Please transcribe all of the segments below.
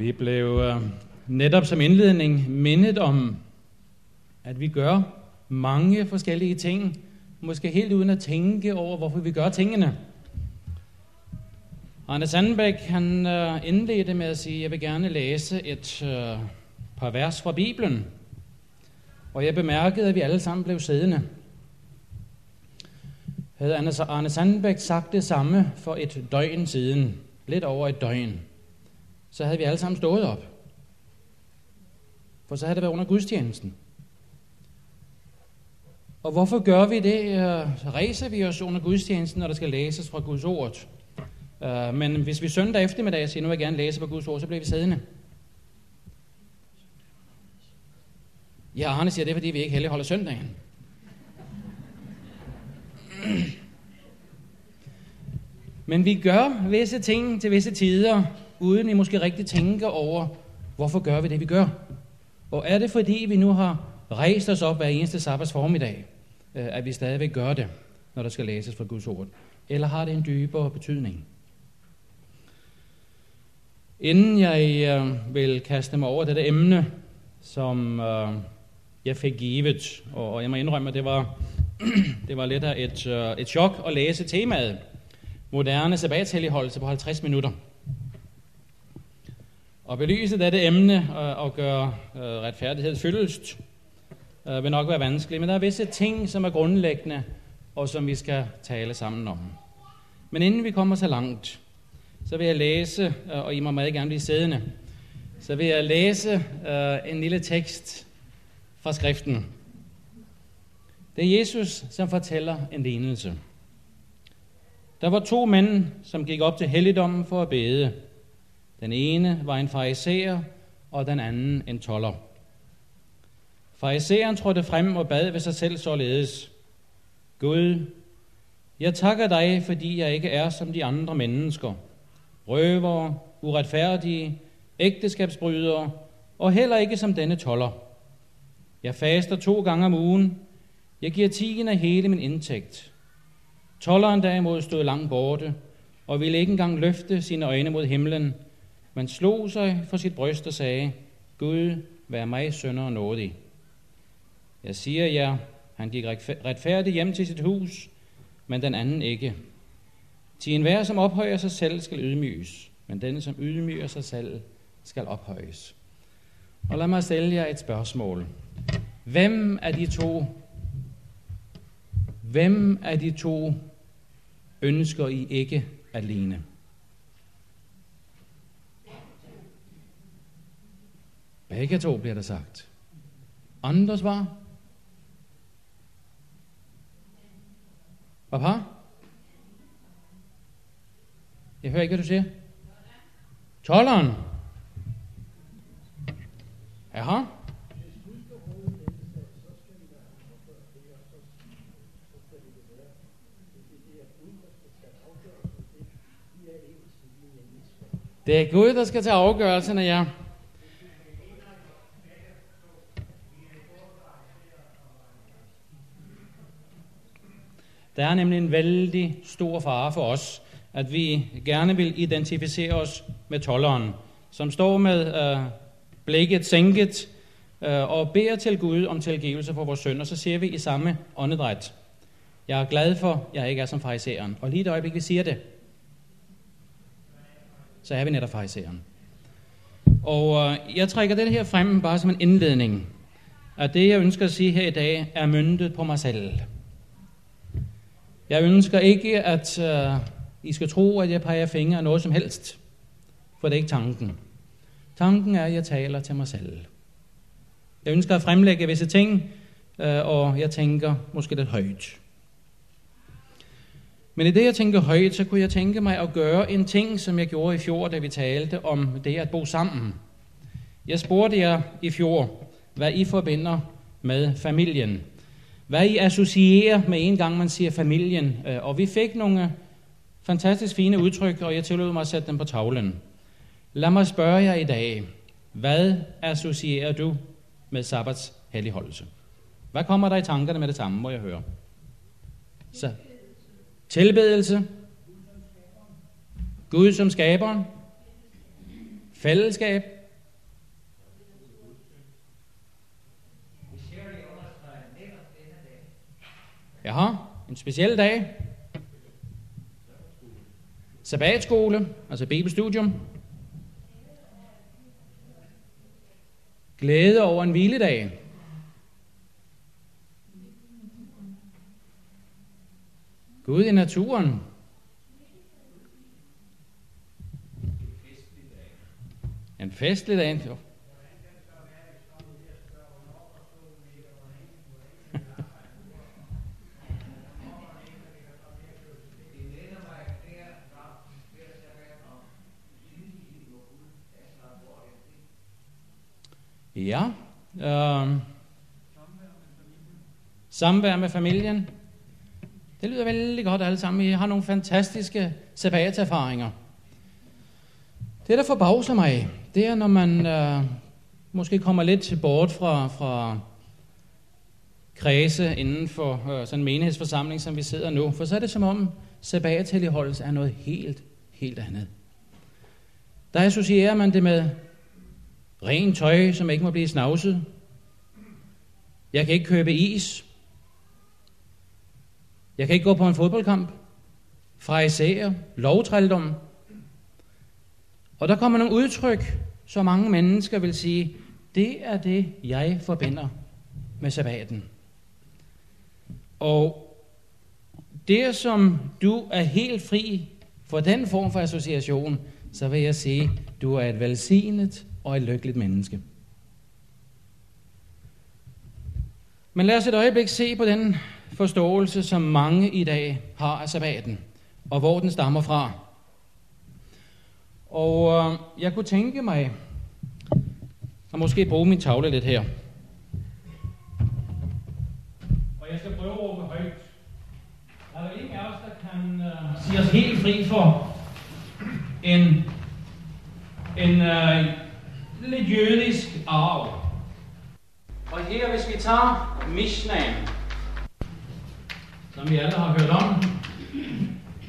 Vi blev øh, netop som indledning mindet om, at vi gør mange forskellige ting, måske helt uden at tænke over, hvorfor vi gør tingene. Arne Sandbæk, han øh, indledte med at sige, at jeg vil gerne læse et øh, par vers fra Bibelen. Og jeg bemærkede, at vi alle sammen blev siddende. Havde Arne Sandbæk sagt det samme for et døgn siden, lidt over et døgn, så havde vi alle sammen stået op. For så havde det været under gudstjenesten. Og hvorfor gør vi det? Øh, så rejser vi os under gudstjenesten, når der skal læses fra Guds ord. Øh, men hvis vi søndag eftermiddag siger, nu vil jeg gerne læse på Guds ord, så bliver vi siddende. Ja, Arne siger, det er fordi, vi ikke heller holder søndagen. Men vi gør visse ting til visse tider, uden I måske rigtig tænker over, hvorfor gør vi det, vi gør. Og er det fordi, vi nu har rejst os op hver eneste sabbats formiddag, øh, at vi stadigvæk gør det, når der skal læses fra Guds ord? Eller har det en dybere betydning? Inden jeg øh, vil kaste mig over dette emne, som øh, jeg fik givet, og jeg må indrømme, at det var, det var lidt af et, øh, et chok at læse temaet, moderne sabbatshelligholdelse på 50 minutter. Og belyse dette emne og, og gøre øh, retfærdighed fyldest øh, vil nok være vanskeligt, men der er visse ting, som er grundlæggende, og som vi skal tale sammen om. Men inden vi kommer så langt, så vil jeg læse, øh, og I må meget gerne blive siddende, så vil jeg læse øh, en lille tekst fra skriften. Det er Jesus, som fortæller en lignelse. Der var to mænd, som gik op til helligdommen for at bede. Den ene var en fariserer, og den anden en toller. Fariseren trådte frem og bad ved sig selv således. Gud, jeg takker dig, fordi jeg ikke er som de andre mennesker. Røvere, uretfærdige, ægteskabsbrydere, og heller ikke som denne toller. Jeg faster to gange om ugen. Jeg giver tigen af hele min indtægt. Tolleren derimod stod langt borte, og ville ikke engang løfte sine øjne mod himlen, man slog sig for sit bryst og sagde, Gud, vær mig sønder og nådig. Jeg siger jer, han gik retfærdigt hjem til sit hus, men den anden ikke. Til enhver, som ophøjer sig selv, skal ydmyges, men den, som ydmyger sig selv, skal ophøjes. Og lad mig stille jer et spørgsmål. Hvem af de to, hvem af de to ønsker I ikke alene? Begge to bliver der sagt. Andre svar? Papa? Jeg hører ikke, hvad du siger. Tolleren. Jaha. Det er Gud, der skal tage afgørelsen afgørelserne, ja. Der er nemlig en vældig stor fare for os, at vi gerne vil identificere os med tolleren, som står med øh, blikket sænket øh, og beder til Gud om tilgivelse for vores synd. Og så siger vi i samme åndedræt, jeg er glad for, at jeg ikke er som fariseren. Og lige et øjeblik, vi siger det, så er vi netop fariseren. Og øh, jeg trækker det her frem bare som en indledning, at det, jeg ønsker at sige her i dag, er myndet på mig selv. Jeg ønsker ikke, at øh, I skal tro, at jeg peger fingre af noget som helst, for det er ikke tanken. Tanken er, at jeg taler til mig selv. Jeg ønsker at fremlægge visse ting, øh, og jeg tænker måske lidt højt. Men i det, jeg tænker højt, så kunne jeg tænke mig at gøre en ting, som jeg gjorde i fjor, da vi talte om det at bo sammen. Jeg spurgte jer i fjor, hvad I forbinder med familien. Hvad I associerer med en gang, man siger familien. Øh, og vi fik nogle øh, fantastisk fine udtryk, og jeg tillod mig at sætte dem på tavlen. Lad mig spørge jer i dag, hvad associerer du med sabbats helligholdelse? Hvad kommer der i tankerne med det samme, må jeg høre? Så Tilbedelse. Gud som skaberen. Fællesskab. Specielle dage. speciel dag. Sabbatskole, altså bibelstudium. Glæde over en hviledag. Gud i naturen. En festlig dag. Jo. Ja. Øh, samvær med familien. Det lyder vældig godt alle sammen. I har nogle fantastiske sabbaterfaringer. Det, der forbavser mig, det er, når man øh, måske kommer lidt bort fra, fra kredse inden for øh, sådan en menighedsforsamling, som vi sidder nu. For så er det som om, sabbathælligholdelse er noget helt, helt andet. Der associerer man det med ren tøj, som ikke må blive snavset. Jeg kan ikke købe is. Jeg kan ikke gå på en fodboldkamp. Fraiserer, lovtrældom. Og der kommer nogle udtryk, så mange mennesker vil sige, det er det, jeg forbinder med sabbaten. Og det, som du er helt fri for den form for association, så vil jeg sige, du er et velsignet og et lykkeligt menneske. Men lad os et øjeblik se på den forståelse, som mange i dag har af sabbaten, og hvor den stammer fra. Og øh, jeg kunne tænke mig at måske bruge min tavle lidt her. Og jeg skal prøve at råbe højt. Der er ingen af os, der kan øh, sige os helt fri for en, en øh, lidt jødisk arv. Og her, hvis vi tager Mishnaen, som vi alle har hørt om,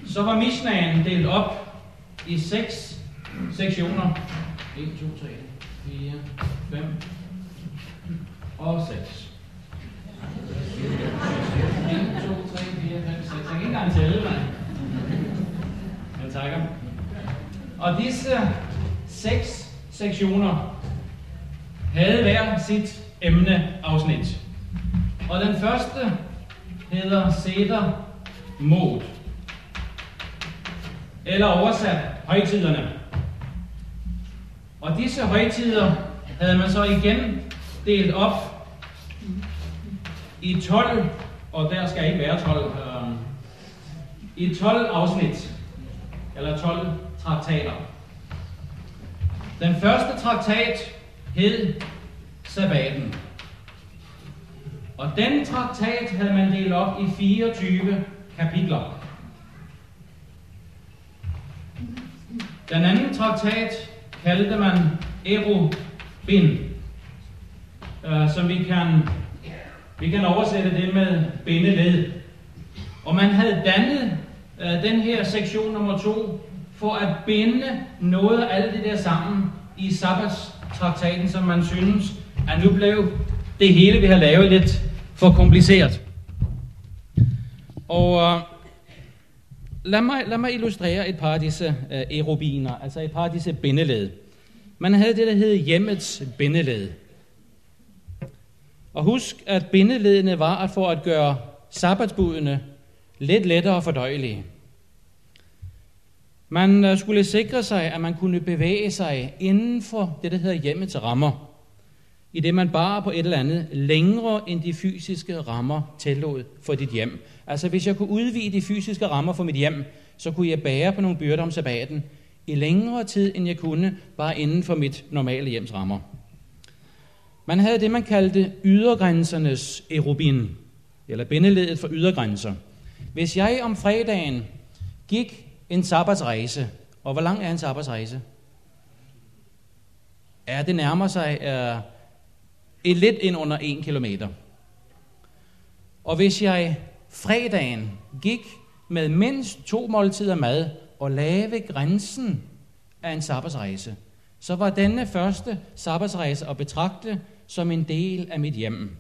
så var Mishnaen delt op i seks sektioner. 1, 2, 3, 4, 5 og 6. 1, 2, 3, 4, 5, 6. Jeg kan ikke engang tælle, mand. Jeg takker. Og disse seks sektioner havde hver sit emneafsnit. Og den første hedder Seder mod. Eller oversat højtiderne. Og disse højtider havde man så igen delt op i 12, og der skal ikke være 12, øh, i 12 afsnit, eller 12 traktater. Den første traktat hed Sabbaten. Og den traktat havde man delt op i 24 kapitler. Den anden traktat kaldte man Erubin, øh, som vi kan, vi kan oversætte det med bindeled. Og man havde dannet øh, den her sektion nummer to for at binde noget af alt det der sammen i sabbatstraktaten, som man synes, at nu blev det hele, vi har lavet, lidt for kompliceret. Og uh, lad, mig, lad mig illustrere et par af disse uh, erobiner, altså et par af disse bindeled. Man havde det, der hed hjemmets bindeled. Og husk, at bindeledene var at for at gøre sabbatsbudene lidt lettere fordøjelige. Man øh, skulle sikre sig, at man kunne bevæge sig inden for det, der hedder hjemmets rammer, i det man bare på et eller andet længere end de fysiske rammer tillod for dit hjem. Altså hvis jeg kunne udvide de fysiske rammer for mit hjem, så kunne jeg bære på nogle byrder om sabbaten i længere tid, end jeg kunne, bare inden for mit normale hjems rammer. Man havde det, man kaldte ydergrænsernes erobin, eller bindeledet for ydergrænser. Hvis jeg om fredagen gik en sabbatsrejse. Og hvor lang er en sabbatsrejse? Ja, det nærmer sig uh, et lidt ind under en kilometer. Og hvis jeg fredagen gik med mindst to måltider mad og lave grænsen af en sabbatsrejse, så var denne første sabbatsrejse at betragte som en del af mit hjem.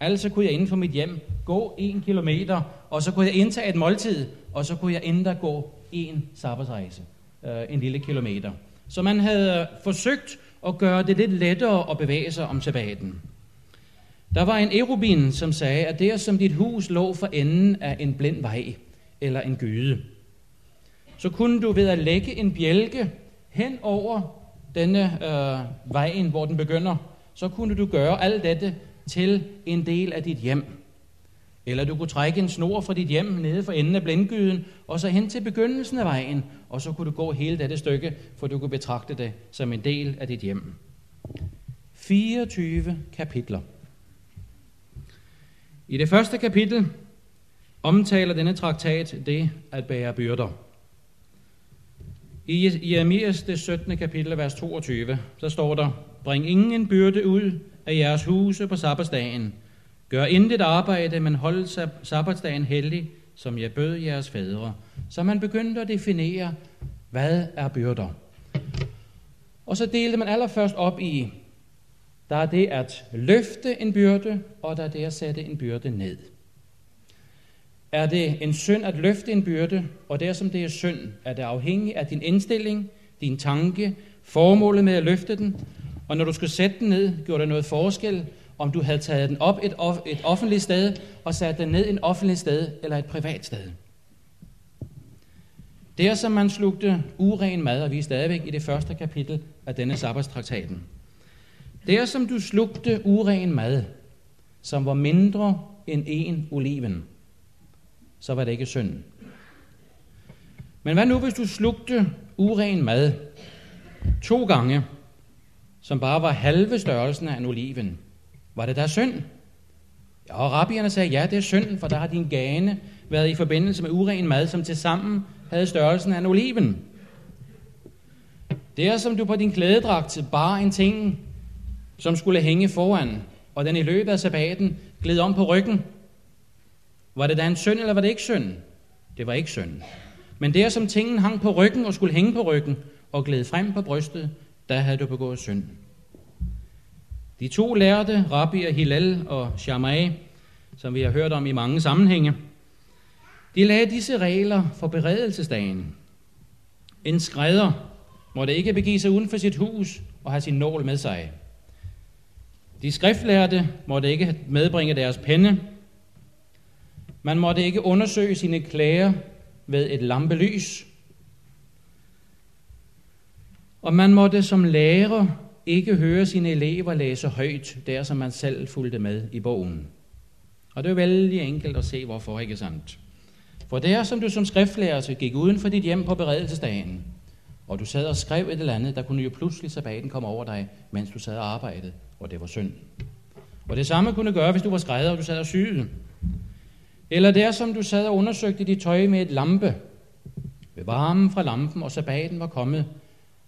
Altså kunne jeg inden for mit hjem gå en kilometer, og så kunne jeg indtage et måltid, og så kunne jeg endda gå en sabbatsrejse, øh, en lille kilometer. Så man havde forsøgt at gøre det lidt lettere at bevæge sig om sabbaten. Der var en erubin, som sagde, at der som dit hus lå for enden af en blind vej eller en gyde, så kunne du ved at lægge en bjælke hen over denne øh, vejen, hvor den begynder, så kunne du gøre alt dette til en del af dit hjem. Eller du kunne trække en snor fra dit hjem nede for enden af blindgyden, og så hen til begyndelsen af vejen, og så kunne du gå hele dette stykke, for du kunne betragte det som en del af dit hjem. 24 kapitler. I det første kapitel omtaler denne traktat det at bære byrder. I Jeremias det 17. kapitel, vers 22, så står der, Bring ingen byrde ud af jeres huse på sabbatsdagen. Gør intet arbejde, men hold sabbatsdagen hellig, som jeg bød jeres fædre. Så man begyndte at definere, hvad er byrder. Og så delte man allerførst op i, der er det at løfte en byrde, og der er det at sætte en byrde ned. Er det en synd at løfte en byrde, og der som det er synd, er det afhængigt af din indstilling, din tanke, formålet med at løfte den, og når du skulle sætte den ned, gjorde det noget forskel, om du havde taget den op et, off- et offentligt sted, og sat den ned et offentligt sted, eller et privat sted. Det er som man slugte uren mad, og vi er stadigvæk i det første kapitel af denne sabbatstraktaten. Det er som du slugte uren mad, som var mindre end en oliven, så var det ikke synd. Men hvad nu, hvis du slugte uren mad to gange, som bare var halve størrelsen af en oliven? Var det der synd? Ja, og rabbierne sagde, ja, det er synd, for der har din gane været i forbindelse med uren mad, som til sammen havde størrelsen af en oliven. Det er som du på din klædedragt bare en ting, som skulle hænge foran, og den i løbet af sabbaten gled om på ryggen. Var det da en synd, eller var det ikke synd? Det var ikke synd. Men der som tingen hang på ryggen og skulle hænge på ryggen og gled frem på brystet, der havde du begået synd. De to lærte, Rabbi og Hillel og Shammai, som vi har hørt om i mange sammenhænge, de lagde disse regler for beredelsesdagen. En skrædder måtte ikke begive sig uden for sit hus og have sin nål med sig. De skriftlærte måtte ikke medbringe deres penne. Man måtte ikke undersøge sine klæder ved et lampelys. Og man måtte som lærer ikke høre sine elever læse højt, der som man selv fulgte med i bogen. Og det er vældig enkelt at se, hvorfor, ikke sandt? For der som du som skriftlærer så gik uden for dit hjem på beredelsesdagen, og du sad og skrev et eller andet, der kunne jo pludselig sabbaten komme over dig, mens du sad og arbejdede, og det var synd. Og det samme kunne gøre, hvis du var skrædder, og du sad og syede. Eller der, som du sad og undersøgte dit tøj med et lampe. Ved varmen fra lampen, og sabbaten var kommet,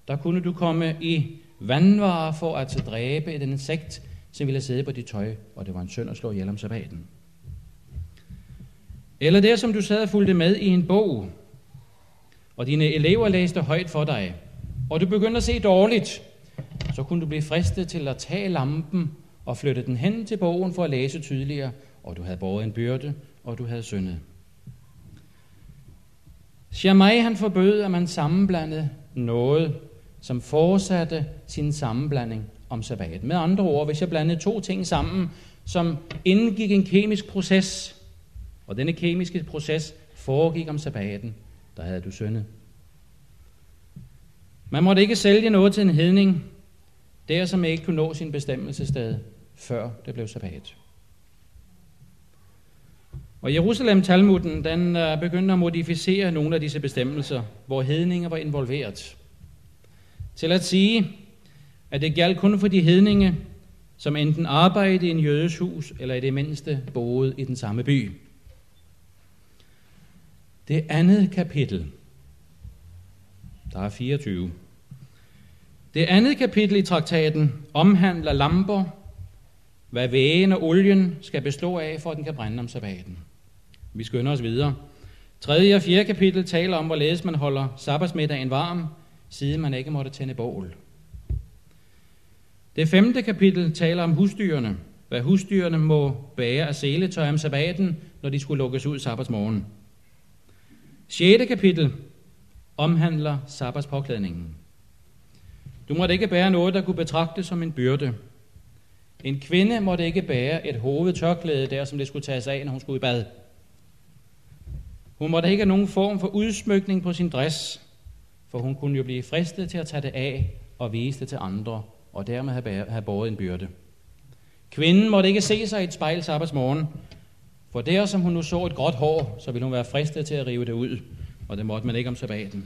der kunne du komme i vandvarer for at dræbe et insekt, som ville sidde på dit tøj, og det var en synd at slå ihjel om sabbaten. Eller det, som du sad og fulgte med i en bog, og dine elever læste højt for dig, og du begyndte at se dårligt, så kunne du blive fristet til at tage lampen og flytte den hen til bogen for at læse tydeligere, og du havde båret en byrde, og du havde syndet. Shammai han forbød, at man sammenblandede noget, som fortsatte sin sammenblanding om sabbat. Med andre ord, hvis jeg blandede to ting sammen, som indgik en kemisk proces, og denne kemiske proces foregik om sabbaten, der havde du syndet. Man måtte ikke sælge noget til en hedning, der som ikke kunne nå sin bestemmelsessted, før det blev sabbat. Og Jerusalem Talmuden, den øh, begyndte at modificere nogle af disse bestemmelser, hvor hedninger var involveret. Til at sige, at det galt kun for de hedninge, som enten arbejdede i en jødes hus, eller i det mindste boede i den samme by. Det andet kapitel, der er 24. Det andet kapitel i traktaten omhandler lamper, hvad vægen og olien skal bestå af, for at den kan brænde om sabbaten. Vi skynder os videre. 3. og 4. kapitel taler om, hvorledes man holder sabbatsmiddagen varm, siden man ikke måtte tænde bål. Det femte kapitel taler om husdyrene, hvad husdyrene må bære af seletøj om sabbaten, når de skulle lukkes ud sabbatsmorgen. 6. kapitel omhandler sabbatspåklædningen. Du måtte ikke bære noget, der kunne betragtes som en byrde. En kvinde måtte ikke bære et hovedtørklæde der, som det skulle tages af, når hun skulle i bad. Hun måtte ikke have nogen form for udsmykning på sin dress, for hun kunne jo blive fristet til at tage det af og vise det til andre, og dermed have båret en byrde. Kvinden måtte ikke se sig i et spejl sabbatsmorgen, for der som hun nu så et gråt hår, så ville hun være fristet til at rive det ud, og det måtte man ikke om sabbaten.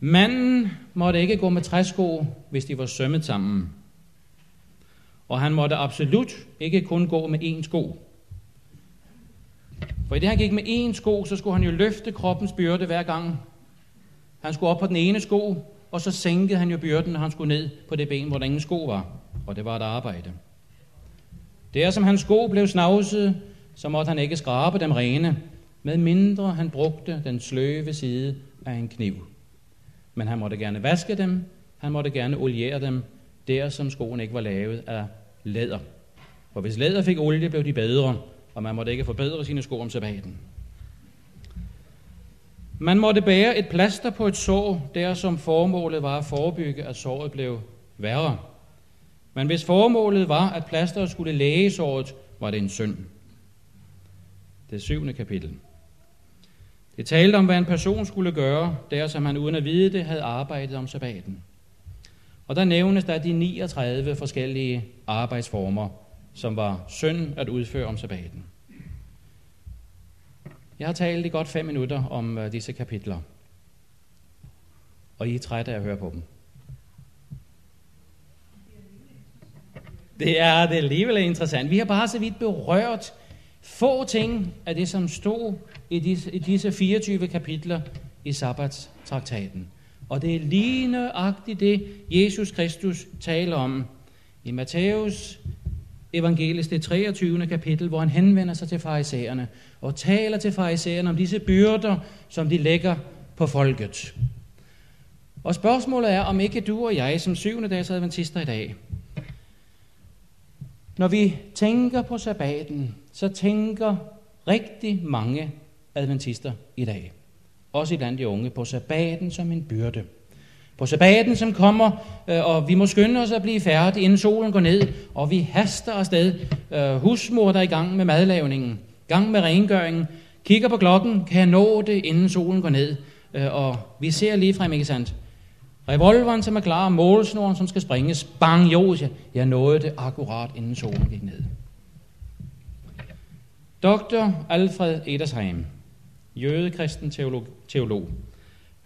Manden måtte ikke gå med træsko, hvis de var sømmet sammen. Og han måtte absolut ikke kun gå med én sko. For i det han gik med én sko, så skulle han jo løfte kroppens byrde hver gang. Han skulle op på den ene sko, og så sænkede han jo byrden, når han skulle ned på det ben, hvor der ingen sko var. Og det var et arbejde. Der som hans sko blev snavset, så måtte han ikke skrabe dem rene, med mindre han brugte den sløve side af en kniv. Men han måtte gerne vaske dem, han måtte gerne oliere dem, der som skoen ikke var lavet af læder. For hvis læder fik olie, blev de bedre, og man måtte ikke forbedre sine sko om sabbaten. Man måtte bære et plaster på et sår, der som formålet var at forebygge, at såret blev værre. Men hvis formålet var, at plasteret skulle læge såret, var det en synd. Det syvende kapitel. Det talte om, hvad en person skulle gøre, der som han uden at vide det havde arbejdet om sabbaten. Og der nævnes der de 39 forskellige arbejdsformer, som var synd at udføre om sabbaten. Jeg har talt i godt fem minutter om øh, disse kapitler, og I er trætte af at høre på dem. Det er det alligevel interessant. Vi har bare så vidt berørt få ting af det, som stod i disse, i disse 24 kapitler i sabbatstraktaten. Og det er lige nøjagtigt det, Jesus Kristus taler om i Matthæus evangelis, det 23. kapitel, hvor han henvender sig til farisæerne og taler til farisæerne om disse byrder, som de lægger på folket. Og spørgsmålet er, om ikke du og jeg som syvende dags adventister i dag, når vi tænker på sabbaten, så tænker rigtig mange adventister i dag, også blandt de unge, på sabbaten som en byrde. På sabbaten, som kommer, øh, og vi må skynde os at blive færdige, inden solen går ned, og vi haster afsted. Øh, husmor, der er i gang med madlavningen, gang med rengøringen, kigger på klokken, kan jeg nå det, inden solen går ned. Øh, og vi ser lige frem, ikke sandt? Revolveren, som er klar, målsnoren, som skal springes, bang, jo, jeg nåede det akkurat, inden solen gik ned. Dr. Alfred Edersheim, jødekristen teolog, teolog,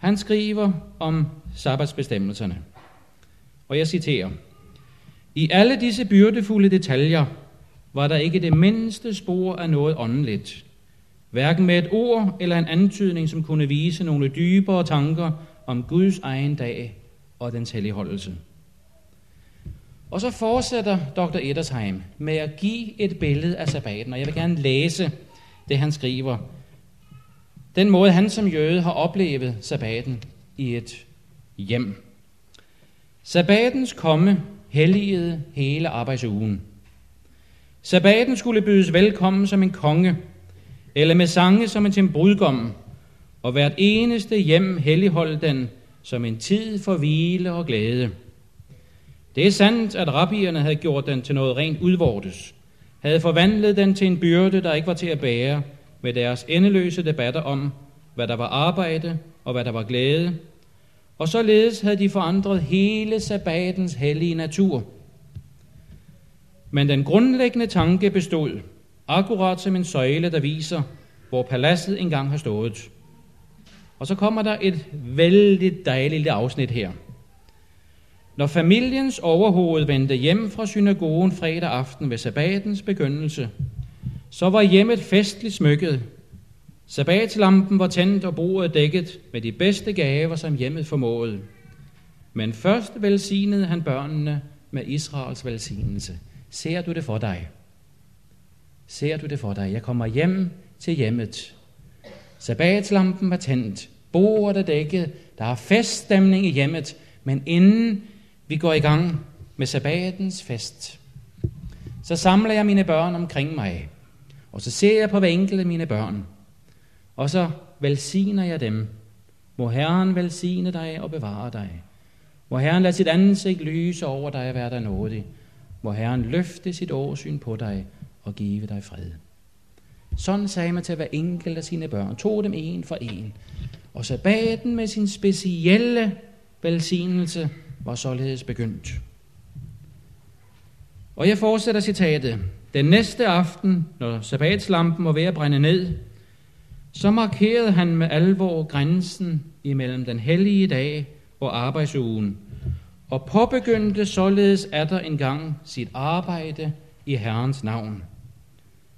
han skriver om sabbatsbestemmelserne. Og jeg citerer. I alle disse byrdefulde detaljer var der ikke det mindste spor af noget åndeligt. Hverken med et ord eller en antydning, som kunne vise nogle dybere tanker om Guds egen dag og dens helligholdelse. Og så fortsætter Dr. Edersheim med at give et billede af sabbaten, og jeg vil gerne læse det, han skriver. Den måde, han som jøde har oplevet sabbaten i et hjem. Sabbatens komme helligede hele arbejdsugen. Sabbaten skulle bydes velkommen som en konge, eller med sange som en til en brudgom, og hvert eneste hjem helligholdt den som en tid for hvile og glæde. Det er sandt, at rabbierne havde gjort den til noget rent udvortes, havde forvandlet den til en byrde, der ikke var til at bære, med deres endeløse debatter om, hvad der var arbejde og hvad der var glæde, og således havde de forandret hele sabbatens hellige natur. Men den grundlæggende tanke bestod, akkurat som en søjle, der viser, hvor paladset engang har stået. Og så kommer der et vældig dejligt afsnit her. Når familiens overhoved vendte hjem fra synagogen fredag aften ved sabbatens begyndelse, så var hjemmet festligt smykket. Sabbatlampen var tændt og bordet dækket med de bedste gaver, som hjemmet formåede. Men først velsignede han børnene med Israels velsignelse. Ser du det for dig? Ser du det for dig? Jeg kommer hjem til hjemmet. Sabbatlampen var tændt. Bordet er dækket. Der er feststemning i hjemmet Men inden vi går i gang med sabbatens fest, så samler jeg mine børn omkring mig, og så ser jeg på hver enkelt af mine børn, og så velsigner jeg dem. Må Herren velsigne dig og bevare dig. Må Herren lade sit ansigt lyse over dig og være dig nådig. Må Herren løfte sit årsyn på dig og give dig fred. Sådan sagde man til hver enkelt af sine børn. Tog dem en for en. Og sabbaten med sin specielle velsignelse var således begyndt. Og jeg fortsætter citatet. Den næste aften, når sabbatslampen var ved at brænde ned, så markerede han med alvor grænsen imellem den hellige dag og arbejdsugen, og påbegyndte således atter engang sit arbejde i Herrens navn.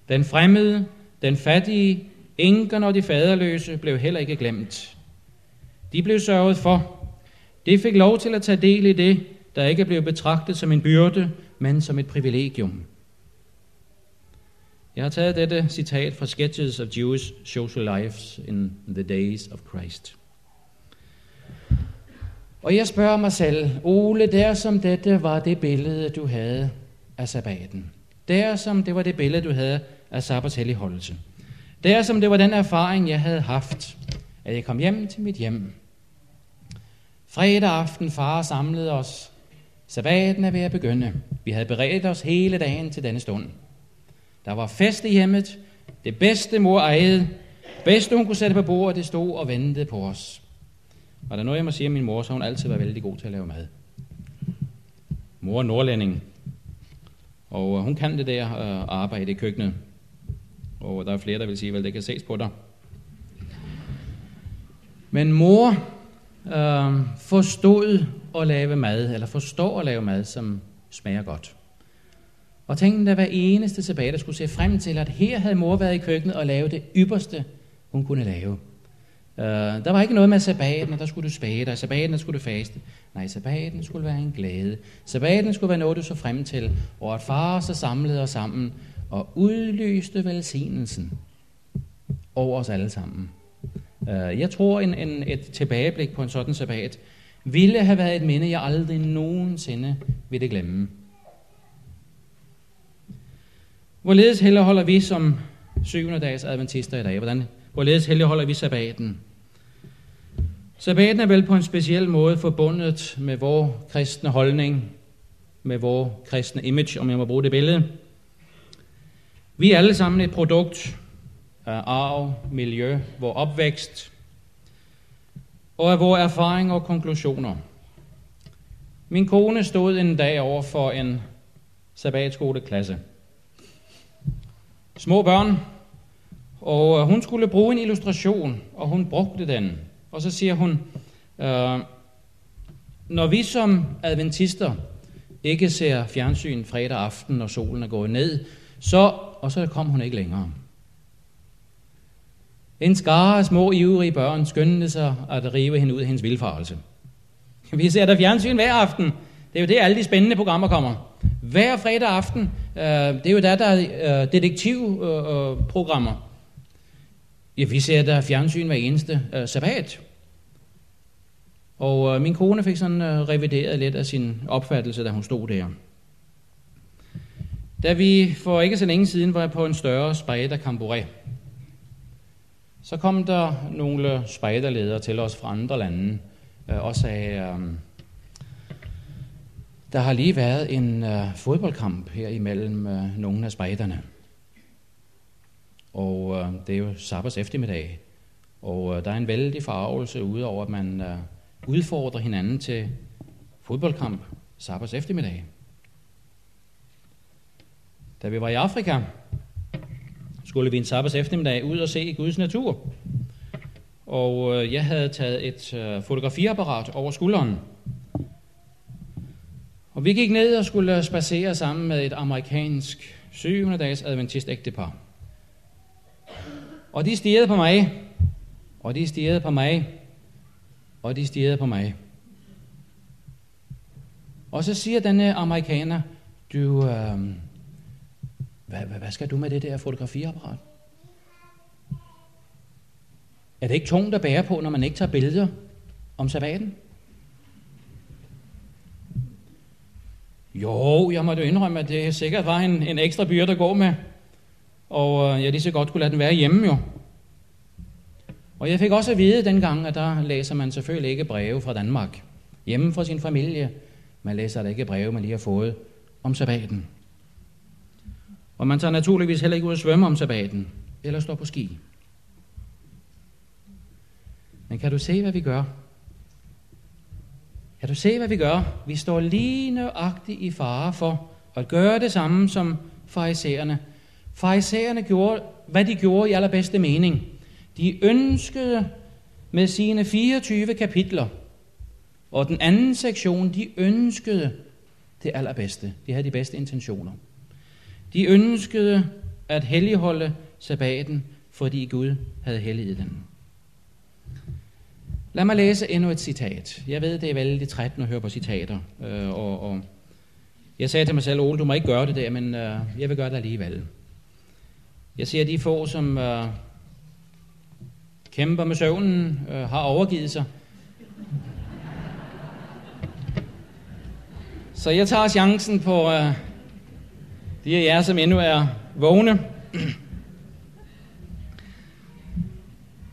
Den fremmede, den fattige, enkerne og de faderløse blev heller ikke glemt. De blev sørget for. De fik lov til at tage del i det, der ikke blev betragtet som en byrde, men som et privilegium. Jeg har taget dette citat fra Sketches of Jewish Social Lives in the Days of Christ. Og jeg spørger mig selv, Ole, der som dette var det billede, du havde af sabbaten. Der som det var det billede, du havde af sabbats helligholdelse. Der som det var den erfaring, jeg havde haft, at jeg kom hjem til mit hjem. Fredag aften, far samlede os. Sabbaten er ved at begynde. Vi havde beredt os hele dagen til denne stund. Der var fest i hjemmet. Det bedste mor ejede. Bedste hun kunne sætte på bordet, det stod og ventede på os. Og der noget, jeg må sige om min mor, så hun altid var vældig god til at lave mad. Mor er nordlænding. Og øh, hun kan det der øh, arbejde i køkkenet. Og der er flere, der vil sige, at det kan ses på dig. Men mor øh, forstod at lave mad, eller forstår at lave mad, som smager godt. Og tænkte, der hver eneste tilbage, der skulle se frem til, at her havde mor været i køkkenet og lavet det ypperste, hun kunne lave. Uh, der var ikke noget med sabbaten, og der skulle du spæde, dig, sabbaten der skulle du faste. Nej, sabbaten skulle være en glæde. Sabbaten skulle være noget, du så frem til, og at far så samlede os sammen og udløste velsignelsen over os alle sammen. Uh, jeg tror, en, en, et tilbageblik på en sådan sabbat ville have været et minde, jeg aldrig nogensinde ville glemme. Hvorledes heller holder vi som syvende dags adventister i dag? Hvordan, hvorledes heller holder vi sabbaten? Sabbaten er vel på en speciel måde forbundet med vores kristne holdning, med vores kristne image, om jeg må bruge det billede. Vi er alle sammen et produkt af arv, miljø, vores opvækst, og af vores erfaringer og konklusioner. Min kone stod en dag over for en sabbatskoleklasse. Små børn, og øh, hun skulle bruge en illustration, og hun brugte den. Og så siger hun, øh, når vi som adventister ikke ser fjernsyn fredag aften, når solen er gået ned, så, og så kom hun ikke længere. En skare af små ivrige børn skyndte sig at rive hende ud af hendes vildfarelse. Vi ser der fjernsyn hver aften. Det er jo det, alle de spændende programmer kommer. Hver fredag aften, øh, det er jo der, der er øh, detektivprogrammer. Øh, øh ja, vi ser der fjernsyn hver eneste øh, sabbat. Og øh, min kone fik sådan øh, revideret lidt af sin opfattelse, da hun stod der. Da vi for ikke så længe siden var på en større spejderkamporé, så kom der nogle spejderledere til os fra andre lande øh, og sagde, øh, der har lige været en øh, fodboldkamp her imellem øh, nogle af spejderne. Og øh, det er jo sabbats eftermiddag. Og øh, der er en vældig farvelse udover, at man øh, udfordrer hinanden til fodboldkamp sabbats eftermiddag. Da vi var i Afrika, skulle vi en sabbats eftermiddag ud og se Guds natur. Og øh, jeg havde taget et øh, fotografiapparat over skulderen. Og vi gik ned og skulle spacere sammen med et amerikansk 700 dages adventist ægtepar. Og de stirrede på mig, og de stirrede på mig, og de stirrede på mig. Og så siger denne amerikaner, du, øh, hvad, hvad, hvad skal du med det der fotografiapparat? Er det ikke tungt at bære på, når man ikke tager billeder om sabbaten? Jo, jeg måtte indrømme, at det sikkert var en, en ekstra byrde at gå med. Og øh, jeg lige så godt kunne lade den være hjemme jo. Og jeg fik også at vide dengang, at der læser man selvfølgelig ikke breve fra Danmark. Hjemme fra sin familie. Man læser da ikke breve, man lige har fået om sabbaten. Og man tager naturligvis heller ikke ud at svømme om sabbaten, eller står på ski. Men kan du se, hvad vi gør? Kan du se, hvad vi gør? Vi står lige nøjagtigt i fare for at gøre det samme som farisæerne. Farisæerne gjorde, hvad de gjorde i allerbedste mening. De ønskede med sine 24 kapitler, og den anden sektion, de ønskede det allerbedste. De havde de bedste intentioner. De ønskede at helligholde sabbaten, fordi Gud havde helliget den. Lad mig læse endnu et citat. Jeg ved, det er vældig træt at høre på citater. Øh, og, og jeg sagde til mig selv, Ole, du må ikke gøre det der, men øh, jeg vil gøre det alligevel. Jeg siger, at de få, som øh, kæmper med søvnen, øh, har overgivet sig. Så jeg tager chancen på øh, de af jer, som endnu er vågne.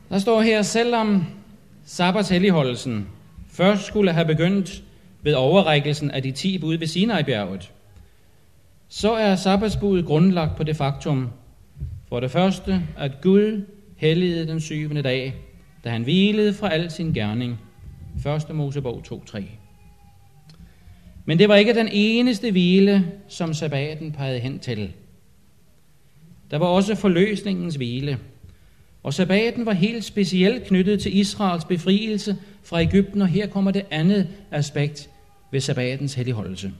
Der står her, selvom sabbatshelligholdelsen først skulle have begyndt ved overrækkelsen af de ti bud ved Sinai-bjerget, så er sabbatsbuddet grundlagt på det faktum, for det første, at Gud helligede den syvende dag, da han hvilede fra al sin gerning. 1. Mosebog 2.3. Men det var ikke den eneste hvile, som sabbaten pegede hen til. Der var også forløsningens hvile. Og sabbaten var helt specielt knyttet til Israels befrielse fra Ægypten, og her kommer det andet aspekt ved sabbatens helligholdelse.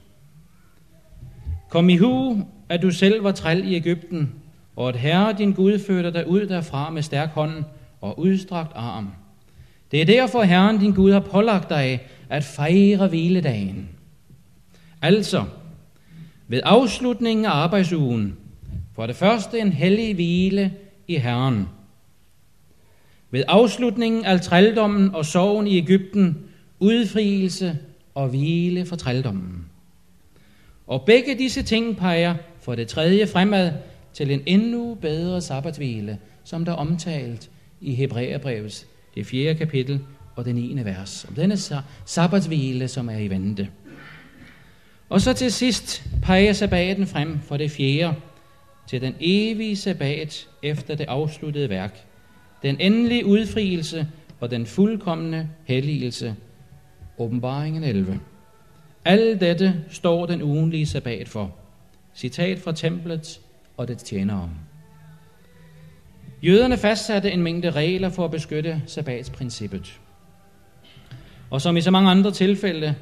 Kom i hu, at du selv var træl i Ægypten, og at Herre din Gud førte dig ud derfra med stærk hånd og udstrakt arm. Det er derfor Herren din Gud har pålagt dig at fejre hviledagen. Altså, ved afslutningen af arbejdsugen, for det første en hellig hvile i Herren. Ved afslutningen af trældommen og sorgen i Ægypten, udfrielse og hvile for trældommen. Og begge disse ting peger for det tredje fremad til en endnu bedre sabbathvile, som der er omtalt i Hebræerbrevets det fjerde kapitel og den ene vers. Om denne sabbathvile, som er i vente. Og så til sidst peger sabbaten frem for det fjerde, til den evige sabbat efter det afsluttede værk, den endelige udfrielse og den fuldkommende helligelse. Åbenbaringen 11. Alt dette står den ugenlige sabbat for. Citat fra templet og dets tjenere. Jøderne fastsatte en mængde regler for at beskytte sabbatsprincippet. Og som i så mange andre tilfælde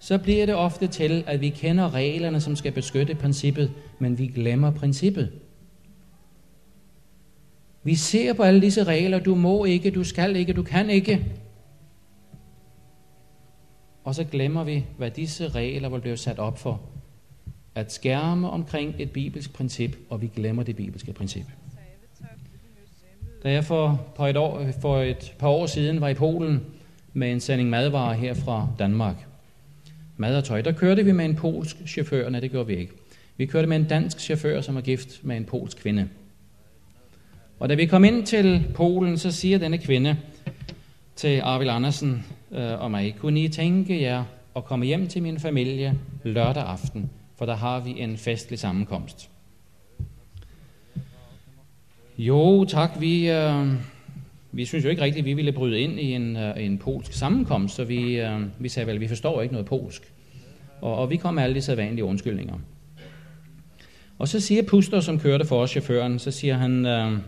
så bliver det ofte til, at vi kender reglerne, som skal beskytte princippet, men vi glemmer princippet. Vi ser på alle disse regler, du må ikke, du skal ikke, du kan ikke. Og så glemmer vi, hvad disse regler var blevet sat op for. At skærme omkring et bibelsk princip, og vi glemmer det bibelske princip. Da jeg for, på et år, for et par år siden var i Polen med en sending madvarer her fra Danmark, mad og tøj, der kørte vi med en polsk chauffør. Nej, det gjorde vi ikke. Vi kørte med en dansk chauffør, som var gift med en polsk kvinde. Og da vi kom ind til Polen, så siger denne kvinde til Arvid Andersen øh, og mig, kunne I tænke jer at komme hjem til min familie lørdag aften, for der har vi en festlig sammenkomst. Jo, tak, vi, øh, vi synes jo ikke rigtigt, at vi ville bryde ind i en, øh, en polsk sammenkomst, så vi, øh, vi sagde vel, at vi forstår ikke noget polsk. Og, og vi kom med alle de sædvanlige undskyldninger. Og så siger Puster, som kørte for os, chaufføren, så siger han, øh,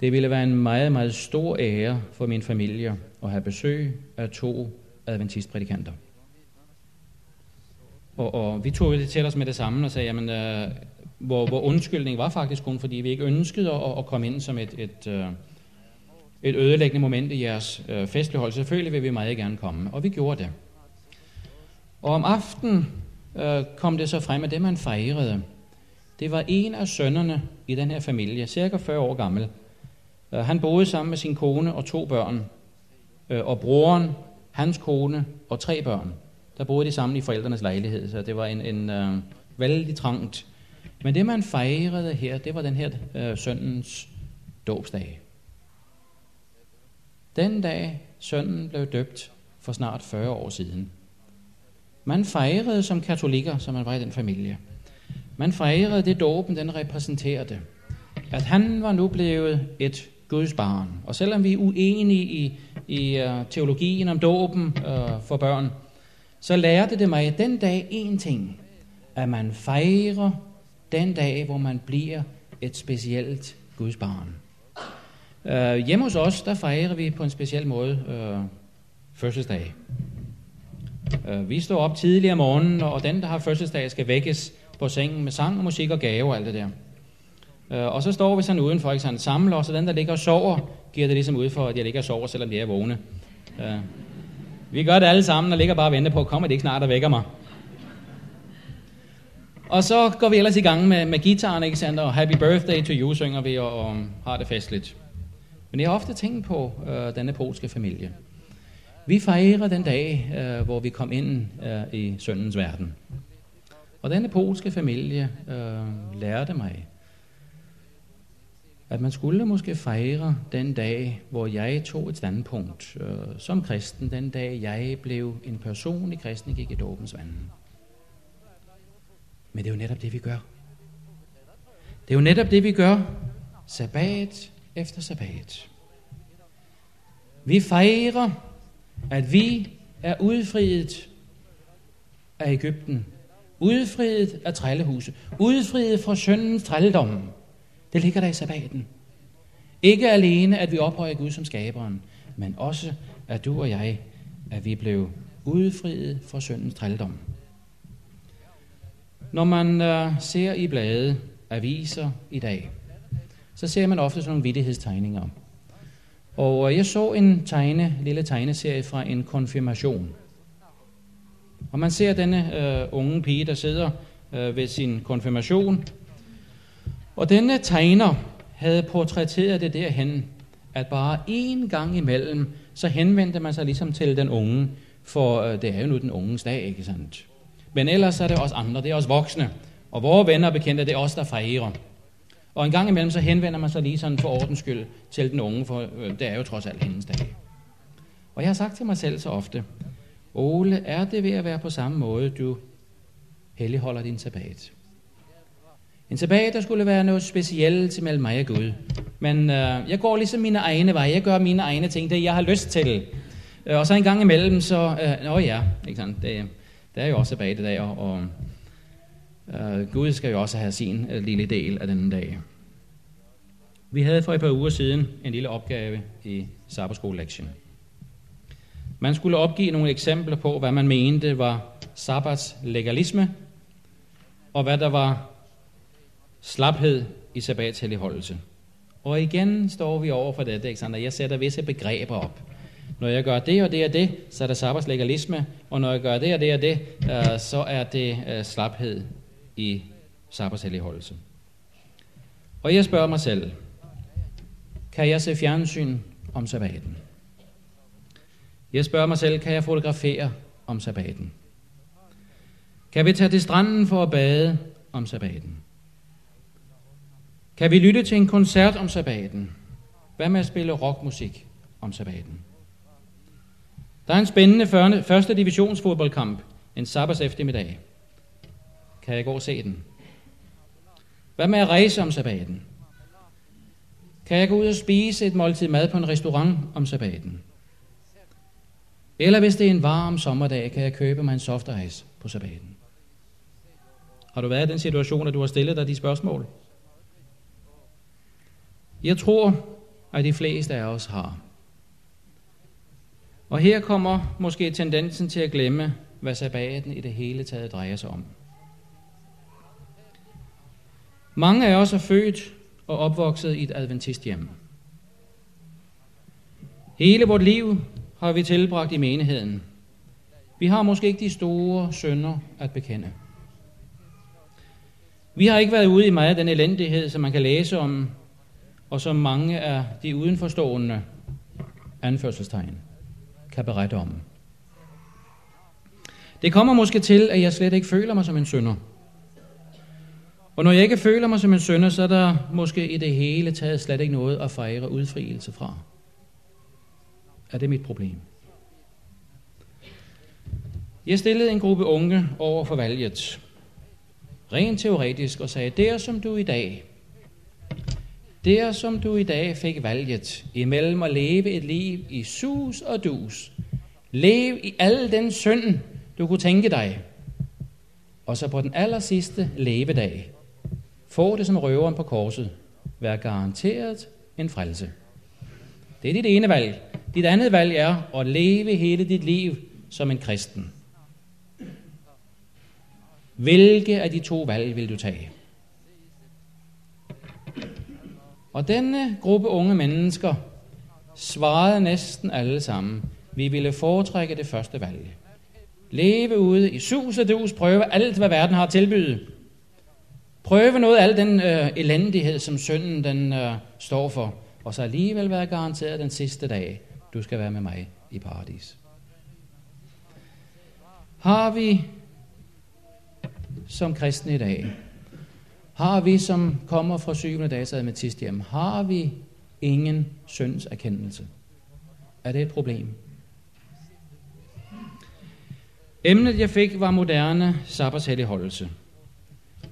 det ville være en meget, meget stor ære for min familie at have besøg af to adventistprædikanter. Og, og vi tog det til os med det samme og sagde, jamen, øh, hvor, hvor undskyldning var faktisk kun, fordi vi ikke ønskede at, at komme ind som et, et, øh, et ødelæggende moment i jeres øh, festlighold. Selvfølgelig vil vi meget gerne komme, og vi gjorde det. Og om aftenen øh, kom det så frem, at det man fejrede, det var en af sønnerne i den her familie, cirka 40 år gammel. Øh, han boede sammen med sin kone og to børn, øh, og broren, hans kone og tre børn. der boede de sammen i forældrenes lejlighed, så det var en, en øh, vældig trangt. Men det, man fejrede her, det var den her øh, søndens dåbsdag. Den dag, sønnen blev døbt for snart 40 år siden. Man fejrede som katolikker, som man var i den familie. Man fejrede det dåben, den repræsenterede. At han var nu blevet et Guds barn. Og selvom vi er uenige i, i uh, teologien om dåben uh, for børn, så lærte det mig den dag en ting. At man fejrer den dag, hvor man bliver et specielt Guds barn. Uh, øh, hjemme hos os, der fejrer vi på en speciel måde uh, fødselsdag. Uh, vi står op tidligere om morgenen, og den, der har fødselsdag, skal vækkes på sengen med sang og musik og gave og alt det der. Øh, og så står vi sådan udenfor, ikke sådan, samler og så den, der ligger og sover, giver det ligesom ud for, at jeg ligger og sover, selvom jeg er vågne. Øh, vi gør det alle sammen, og ligger bare og venter på, kommer det ikke snart og vækker mig. Og så går vi ellers i gang med, med gitaren, ikke sandt? Og Happy Birthday to you synger vi, og, og har det festligt. Men jeg har ofte tænkt på øh, denne polske familie. Vi fejrer den dag, øh, hvor vi kom ind øh, i søndens verden. Og denne polske familie øh, lærte mig, at man skulle måske fejre den dag, hvor jeg tog et standpunkt øh, som kristen, den dag jeg blev en person i kristen, gik i dåbens vand. Men det er jo netop det, vi gør. Det er jo netop det, vi gør. Sabbat efter sabbat. Vi fejrer, at vi er udfriet af Ægypten, udfriet af trællehuse, udfriet fra søndens trælledom. Det ligger der i sabbaten. Ikke alene, at vi ophøjer Gud som skaberen, men også, at du og jeg, at vi blev udfriet fra syndens trældom. Når man uh, ser i blade, aviser i dag, så ser man ofte sådan nogle vidtighedstegninger. Og uh, jeg så en tegne, lille tegneserie fra en konfirmation. Og man ser denne uh, unge pige, der sidder uh, ved sin konfirmation. Og denne tegner havde portrætteret det derhen, at bare én gang imellem, så henvendte man sig ligesom til den unge, for øh, det er jo nu den unges dag, ikke sandt? Men ellers er det også andre, det er også voksne. Og vores venner og bekendte, det er os, der fejrer. Og en gang imellem, så henvender man sig lige sådan for ordens skyld til den unge, for øh, det er jo trods alt hendes dag. Og jeg har sagt til mig selv så ofte, Ole, er det ved at være på samme måde, du helligholder din sabbat? En sabbat, der skulle være noget specielt mellem mig og Gud. Men øh, jeg går ligesom mine egne veje, jeg gør mine egne ting, det jeg har lyst til. Øh, og så en gang imellem, så, øh, åh ja, ikke sant, det, det er jo også i dag, og, og øh, Gud skal jo også have sin øh, lille del af denne dag. Vi havde for et par uger siden en lille opgave i sabbatskole-lektion. Man skulle opgive nogle eksempler på, hvad man mente var sabbatslegalisme, og hvad der var slaphed i sabbatshelligholdelse. Og igen står vi over for det, Alexander. Jeg sætter visse begreber op. Når jeg gør det og det og det, så er der sabbatslegalisme, og når jeg gør det og det og det, øh, så er det øh, slaphed i sabbatshelligholdelse. Og jeg spørger mig selv, kan jeg se fjernsyn om sabbaten? Jeg spørger mig selv, kan jeg fotografere om sabbaten? Kan vi tage til stranden for at bade om sabbaten? Kan vi lytte til en koncert om sabbaten? Hvad med at spille rockmusik om sabbaten? Der er en spændende første divisionsfodboldkamp en sabbats eftermiddag. Kan jeg gå og se den? Hvad med at rejse om sabbaten? Kan jeg gå ud og spise et måltid mad på en restaurant om sabbaten? Eller hvis det er en varm sommerdag, kan jeg købe mig en soft ice på sabbaten? Har du været i den situation, at du har stillet dig de spørgsmål? Jeg tror, at de fleste af os har. Og her kommer måske tendensen til at glemme, hvad sabbaten i det hele taget drejer sig om. Mange af os er født og opvokset i et adventisthjem. Hele vort liv har vi tilbragt i menigheden. Vi har måske ikke de store sønder at bekende. Vi har ikke været ude i meget af den elendighed, som man kan læse om, og som mange af de udenforstående anførselstegn kan berette om. Det kommer måske til, at jeg slet ikke føler mig som en sønder. Og når jeg ikke føler mig som en sønder, så er der måske i det hele taget slet ikke noget at fejre udfrielse fra. Er det mit problem? Jeg stillede en gruppe unge over for valget, rent teoretisk, og sagde, der som du i dag, der som du i dag fik valget imellem at leve et liv i sus og dus, lev i al den synd, du kunne tænke dig, og så på den aller sidste levedag, få det som røveren på korset, Vær garanteret en frelse. Det er dit ene valg. Dit andet valg er at leve hele dit liv som en kristen. Hvilke af de to valg vil du tage? Og denne gruppe unge mennesker svarede næsten alle sammen, vi ville foretrække det første valg. Leve ude i sus og dus, prøve alt, hvad verden har at tilbyde. Prøve noget af al den øh, elendighed, som synden den, øh, står for, og så alligevel være garanteret den sidste dag, du skal være med mig i paradis. Har vi som kristne i dag, har vi som kommer fra syvende dags adventist har vi ingen syndserkendelse? Er det et problem? Emnet jeg fik var moderne sabbatshelligholdelse.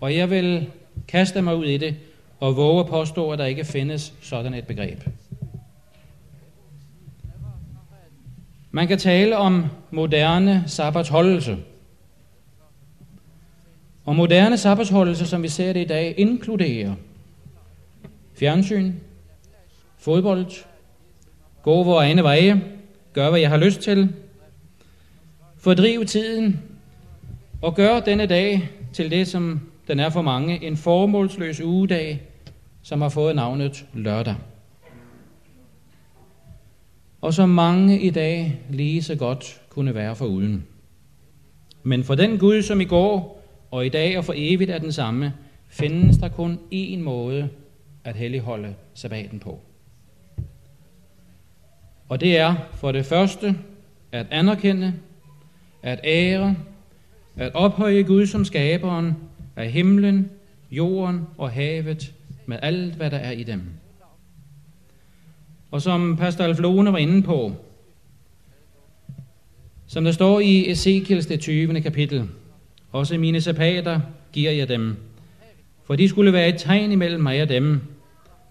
Og jeg vil kaste mig ud i det og våge at påstå, at der ikke findes sådan et begreb. Man kan tale om moderne sabbatsholdelse. Og moderne sabbatsholdelse, som vi ser det i dag, inkluderer fjernsyn, fodbold, gå vores egne veje, gør hvad jeg har lyst til, fordrive tiden og gør denne dag til det, som den er for mange, en formålsløs ugedag, som har fået navnet lørdag. Og som mange i dag lige så godt kunne være for uden. Men for den Gud, som i går og i dag og for evigt er den samme, findes der kun én måde at helligholde sabbaten på. Og det er for det første at anerkende, at ære, at ophøje Gud som skaberen af himlen, jorden og havet med alt, hvad der er i dem. Og som Pastor Alf Lone var inde på, som der står i Ezekiels det 20. kapitel, også mine sapater giver jeg dem, for de skulle være et tegn imellem mig og dem,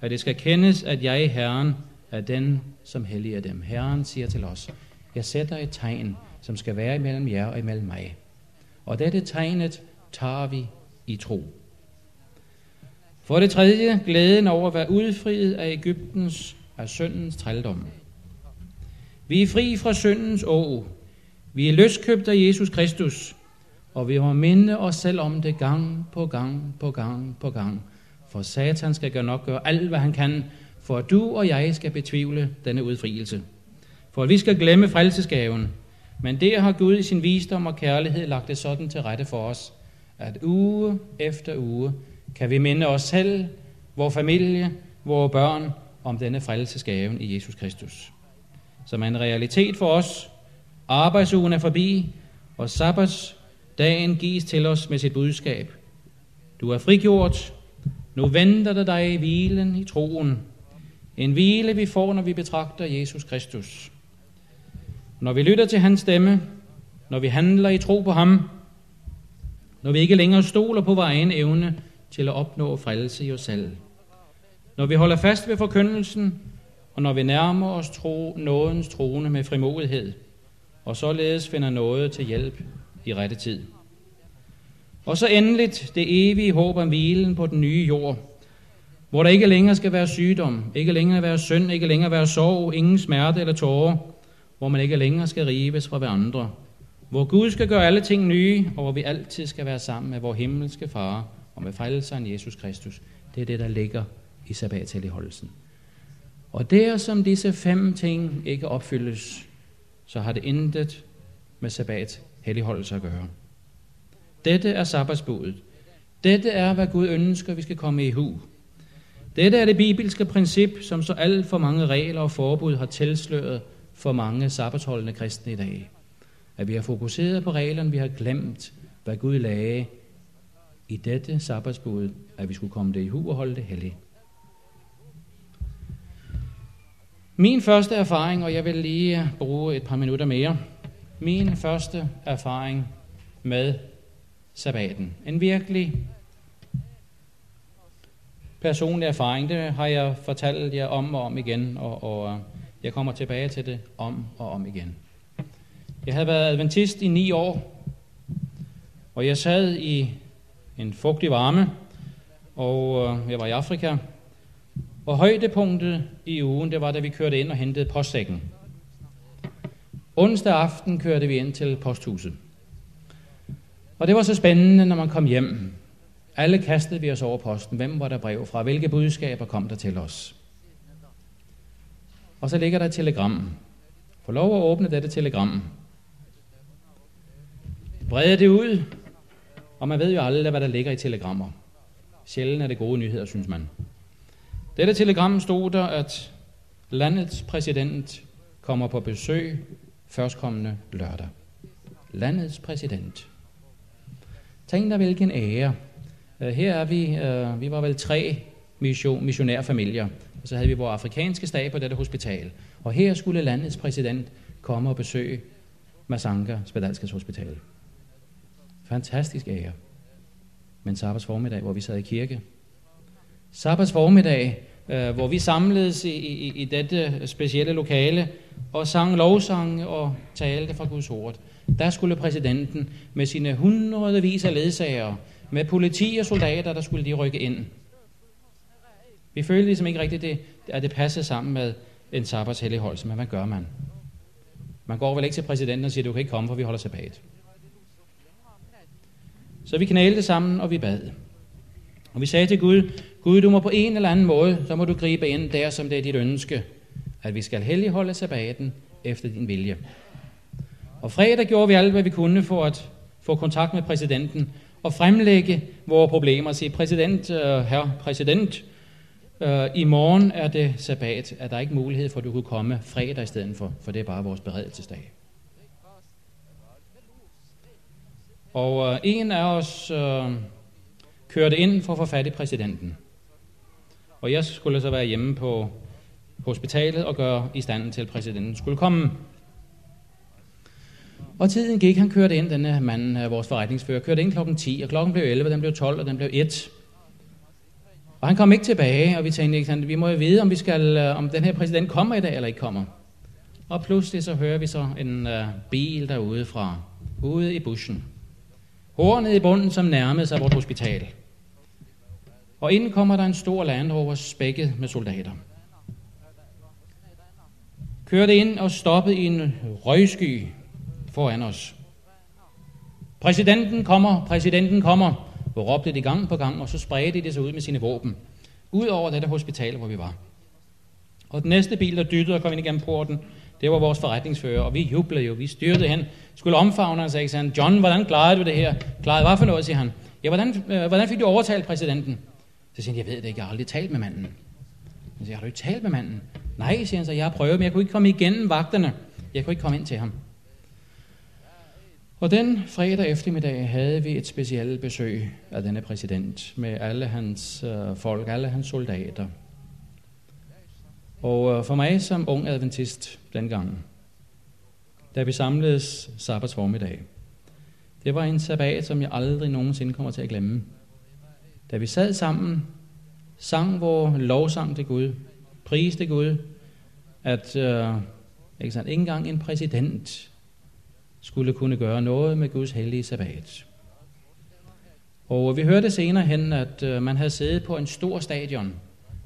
at det skal kendes, at jeg, Herren, er den, som helliger dem. Herren siger til os, jeg sætter et tegn, som skal være imellem jer og imellem mig. Og dette tegnet tager vi i tro. For det tredje, glæden over at være udfriet af Ægyptens, af syndens trældom. Vi er fri fra syndens å. Vi er løskøbt af Jesus Kristus, og vi må minde os selv om det gang på gang på gang på gang. For Satan skal gøre nok gøre alt, hvad han kan, for at du og jeg skal betvivle denne udfrielse. For at vi skal glemme frelsesgaven. Men det har Gud i sin visdom og kærlighed lagt det sådan til rette for os, at uge efter uge kan vi minde os selv, vores familie, vores børn om denne frelsesgaven i Jesus Kristus. Som er en realitet for os. Arbejdsugen er forbi, og sabbats Dagen gives til os med sit budskab. Du er frigjort. Nu venter der dig i hvilen i troen. En hvile, vi får, når vi betragter Jesus Kristus. Når vi lytter til hans stemme, når vi handler i tro på ham, når vi ikke længere stoler på vores egen evne til at opnå frelse i os selv. Når vi holder fast ved forkyndelsen, og når vi nærmer os tro, nådens trone med frimodighed, og således finder noget til hjælp i rette tid. Og så endeligt det evige håb om hvilen på den nye jord, hvor der ikke længere skal være sygdom, ikke længere være synd, ikke længere være sorg, ingen smerte eller tårer, hvor man ikke længere skal rives fra hverandre, hvor Gud skal gøre alle ting nye, og hvor vi altid skal være sammen med vores himmelske far og med frelseren Jesus Kristus. Det er det, der ligger i sabbathelligholdelsen. Og der som disse fem ting ikke opfyldes, så har det intet med sabbat helligholdelse at gøre. Dette er sabbatsbuddet. Dette er, hvad Gud ønsker, vi skal komme i hu. Dette er det bibelske princip, som så alt for mange regler og forbud har tilsløret for mange sabbatsholdende kristne i dag. At vi har fokuseret på reglerne, vi har glemt, hvad Gud lagde i dette sabbatsbud, at vi skulle komme det i hu og holde det helligt. Min første erfaring, og jeg vil lige bruge et par minutter mere, min første erfaring med sabbaten. En virkelig personlig erfaring, det har jeg fortalt jer om og om igen, og, og øh, jeg kommer tilbage til det om og om igen. Jeg havde været adventist i ni år, og jeg sad i en fugtig varme, og øh, jeg var i Afrika. Og højdepunktet i ugen, det var, da vi kørte ind og hentede postsækken. Onsdag aften kørte vi ind til posthuset. Og det var så spændende, når man kom hjem. Alle kastede vi os over posten. Hvem var der brev fra? Hvilke budskaber kom der til os? Og så ligger der et telegram. Få lov at åbne dette telegram. Brede det ud, og man ved jo aldrig, hvad der ligger i telegrammer. Sjældent er det gode nyheder, synes man. Dette telegram stod der, at landets præsident kommer på besøg førstkommende lørdag. Landets præsident. Tænk dig, hvilken ære. Øh, her er vi, øh, vi var vel tre mission, missionærfamilier, og så havde vi vores afrikanske stab på dette hospital. Og her skulle landets præsident komme og besøge Masanka Spedalskas Hospital. Fantastisk ære. Men sabbats formiddag, hvor vi sad i kirke. Sabbats formiddag, øh, hvor vi samledes i, i, i dette specielle lokale og sang lovsange og talte fra Guds ord. Der skulle præsidenten med sine hundredvis af ledsagere, med politi og soldater, der skulle de rykke ind. Vi følte ligesom ikke rigtigt, det, at det passede sammen med en sabbats helligholdelse, men hvad gør man? Man går vel ikke til præsidenten og siger, du kan ikke komme, for vi holder sabbat. Så vi knælte sammen, og vi bad. Og vi sagde til Gud, Gud, du må på en eller anden måde, så må du gribe ind der, som det er dit ønske, at vi skal helligholde sabbaten efter din vilje. Og fredag gjorde vi alt, hvad vi kunne for at få kontakt med præsidenten og fremlægge vores problemer og sige, præsident, øh, uh, herre præsident, øh, i morgen er det sabbat. Er der ikke mulighed for, at du kunne komme fredag i stedet for, for det er bare vores beredelsesdag. Og øh, en af os øh, kørte ind for at få fat i præsidenten. Og jeg skulle så være hjemme på hospitalet og gøre i stand til, at præsidenten skulle komme. Og tiden gik, han kørte ind, denne mand, øh, vores forretningsfører, kørte ind klokken 10, og klokken blev 11, den blev 12, og den blev 1. Og han kom ikke tilbage, og vi tænkte, at vi må jo vide, om, vi skal, øh, om den her præsident kommer i dag, eller ikke kommer. Og pludselig så hører vi så en uh, bil derude fra, ude i bussen. Hornet i bunden, som nærmede sig vores hospital. Og inden kommer der en stor Land Rover spækket med soldater. Kørte ind og stoppede i en røgsky foran os. Præsidenten kommer, præsidenten kommer, hvor råbte de gang på gang, og så spredte de sig ud med sine våben, ud over dette hospital, hvor vi var. Og den næste bil, der dyttede og kom ind igennem porten, det var vores forretningsfører, og vi jublede jo, vi styrte hen, skulle omfavne han sagde han, John, hvordan klarede du det her? Klarede hvad for noget, siger han. Ja, hvordan, øh, hvordan fik du overtalt præsidenten? Så siger han, jeg ved det ikke, jeg har aldrig talt med manden. Jeg siger har du ikke talt med manden? Nej, siger han så, jeg har prøvet, men jeg kunne ikke komme igennem vagterne. Jeg kunne ikke komme ind til ham. Og den fredag eftermiddag havde vi et specielt besøg af denne præsident med alle hans øh, folk, alle hans soldater. Og øh, for mig som ung adventist dengang, da vi samledes sabbats formiddag, det var en sabbat, som jeg aldrig nogensinde kommer til at glemme. Da vi sad sammen, sang vores lovsang til Gud, priste Gud, at øh, ikke, sant, ikke engang en præsident skulle kunne gøre noget med Guds hellige sabbat. Og vi hørte senere hen, at øh, man havde siddet på en stor stadion,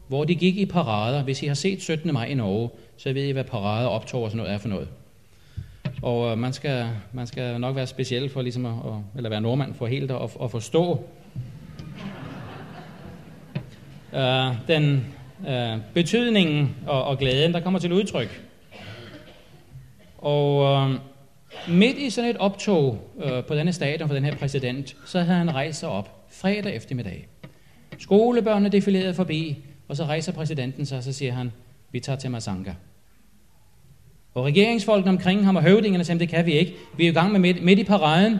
hvor de gik i parader. Hvis I har set 17. maj i Norge, så ved I, hvad parader, optog og sådan noget er for noget. Og øh, man, skal, man skal nok være speciel for ligesom at, eller være nordmand for helt at, at forstå øh, den øh, betydningen og, og glæden, der kommer til udtryk. Og øh, midt i sådan et optog øh, på denne stadion for den her præsident, så havde han rejst sig op fredag eftermiddag. Skolebørnene defilerede forbi, og så rejser præsidenten sig, og så siger han, vi tager til Masanga. Og regeringsfolkene omkring ham og høvdingerne sagde, det kan vi ikke. Vi er i gang med midt, midt i paraden.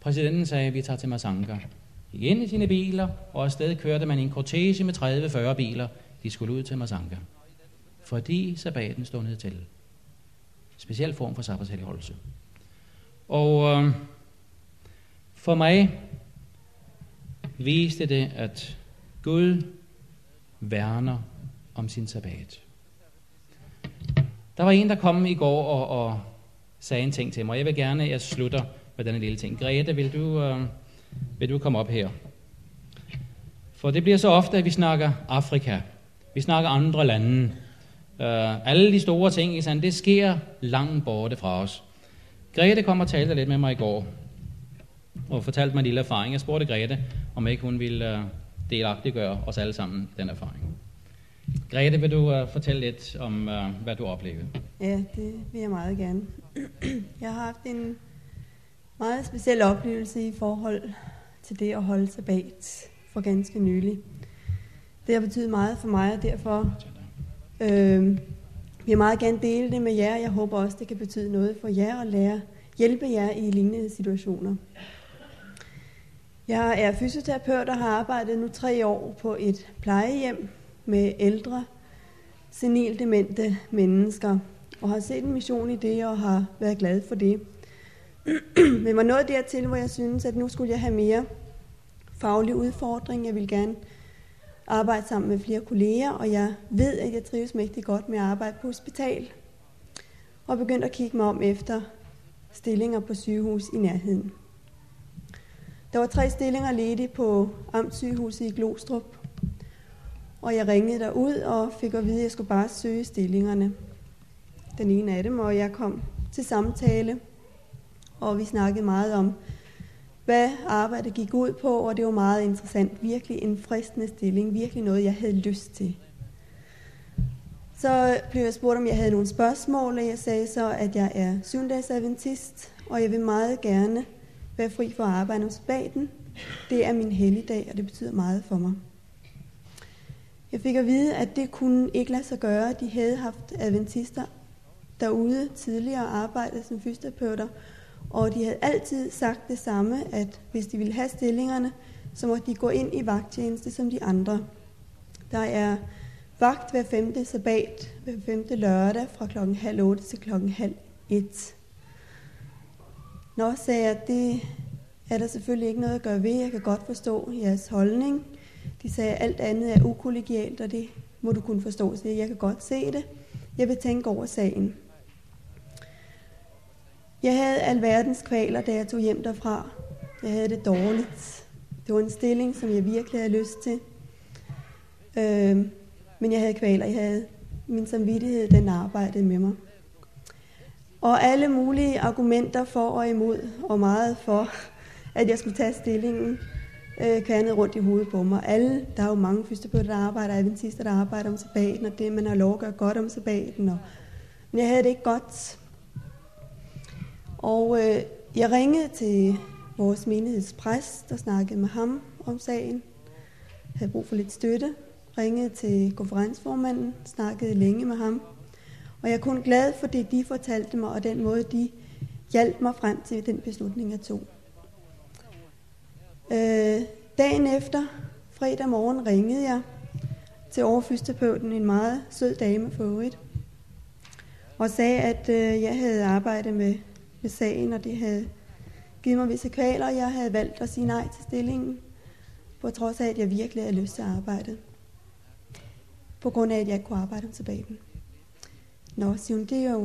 Præsidenten sagde, vi tager til Masanga. Gik ind i sine biler, og afsted kørte man i en kortege med 30-40 biler. De skulle ud til Masanka. Fordi sabbaten stod ned til. Speciel form for sabbatshelligholdelse. Og øh, for mig viste det, at Gud værner om sin sabbat. Der var en, der kom i går og, og sagde en ting til mig. Jeg vil gerne, at jeg slutter med denne lille ting. Grete, vil du, øh, vil du komme op her? For det bliver så ofte, at vi snakker Afrika. Vi snakker andre lande. Uh, alle de store ting, ikke det sker langt borte fra os. Grete kom og talte lidt med mig i går, og fortalte mig en lille erfaring. Jeg spurgte Grete, om ikke hun ville uh, delagtiggøre os alle sammen den erfaring. Grete, vil du uh, fortælle lidt om, uh, hvad du oplevede? Ja, det vil jeg meget gerne. Jeg har haft en meget speciel oplevelse i forhold til det at holde sabbat for ganske nylig. Det har betydet meget for mig, og derfor øh, vil jeg meget gerne dele det med jer. Jeg håber også, det kan betyde noget for jer og lære, hjælpe jer i lignende situationer. Jeg er fysioterapeut og har arbejdet nu tre år på et plejehjem med ældre, senildemente mennesker, og har set en mission i det og har været glad for det. Men var nået dertil, hvor jeg synes, at nu skulle jeg have mere faglig udfordring. Jeg vil gerne arbejde sammen med flere kolleger, og jeg ved, at jeg trives mægtig godt med at arbejde på hospital. Og begyndte at kigge mig om efter stillinger på sygehus i nærheden. Der var tre stillinger ledige på Amtssygehuset i Glostrup, og jeg ringede derud og fik at vide, at jeg skulle bare søge stillingerne. Den ene af dem, og jeg kom til samtale, og vi snakkede meget om, hvad arbejdet gik ud på, og det var meget interessant. Virkelig en fristende stilling, virkelig noget, jeg havde lyst til. Så blev jeg spurgt, om jeg havde nogle spørgsmål, og jeg sagde så, at jeg er syvendagsadventist, og jeg vil meget gerne være fri for at arbejde om spaten. Det er min helligdag, og det betyder meget for mig. Jeg fik at vide, at det kunne ikke lade sig gøre. De havde haft adventister derude tidligere arbejdet som fysioterapeuter, og de havde altid sagt det samme, at hvis de ville have stillingerne, så måtte de gå ind i vagttjeneste som de andre. Der er vagt hver femte sabbat, hver femte lørdag fra klokken halv otte til klokken halv et. Nå, sagde jeg, det er der selvfølgelig ikke noget at gøre ved. Jeg kan godt forstå jeres holdning. De sagde, at alt andet er ukollegialt, og det må du kunne forstå. Så jeg kan godt se det. Jeg vil tænke over sagen. Jeg havde alverdens kvaler, da jeg tog hjem derfra. Jeg havde det dårligt. Det var en stilling, som jeg virkelig havde lyst til. Øhm, men jeg havde kvaler. Jeg havde min samvittighed, den arbejdede med mig. Og alle mulige argumenter for og imod, og meget for, at jeg skulle tage stillingen, øh, kværnede rundt i hovedet på mig. Alle, der er jo mange fysioterapeuter, der arbejder, adventister, der arbejder om sabbaten, og det, man har lov at gøre godt om sabbaten. Og, men jeg havde det ikke godt. Og øh, jeg ringede til vores menighedspræst og snakkede med ham om sagen. Jeg havde brug for lidt støtte. Ringede til konferenceformanden, snakkede længe med ham. Og jeg er kun glad for det, de fortalte mig, og den måde, de hjalp mig frem til den beslutning, jeg tog. Øh, dagen efter, fredag morgen, ringede jeg til overfysioterapeuten, en meget sød dame for øvrigt, og sagde, at øh, jeg havde arbejdet med med sagen, og det havde givet mig visse kvaler, og jeg havde valgt at sige nej til stillingen, på trods af, at jeg virkelig havde lyst til at arbejde. På grund af, at jeg ikke kunne arbejde om sabbaten. Nå, siger hun, det er, jo,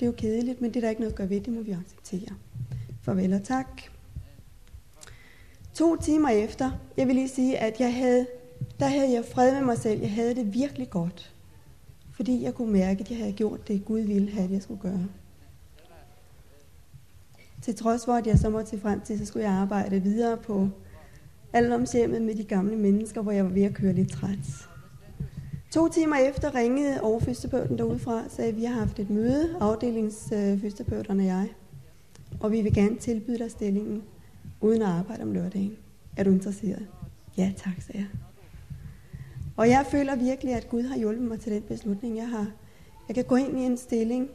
det er jo kedeligt, men det er der ikke noget at gøre ved, det må vi acceptere. Farvel og tak. To timer efter, jeg vil lige sige, at jeg havde, der havde jeg fred med mig selv. Jeg havde det virkelig godt. Fordi jeg kunne mærke, at jeg havde gjort det, Gud ville have, at jeg skulle gøre. Til trods for, at jeg så måtte se frem til, så skulle jeg arbejde videre på alderdomshjemmet med de gamle mennesker, hvor jeg var ved at køre lidt træt. To timer efter ringede overfysioterapeuten derudefra og sagde, at vi har haft et møde, afdelingsfysioterapeuterne og jeg, og vi vil gerne tilbyde dig stillingen uden at arbejde om lørdagen. Er du interesseret? Ja, tak, sagde jeg. Og jeg føler virkelig, at Gud har hjulpet mig til den beslutning, jeg har. Jeg kan gå ind i en stilling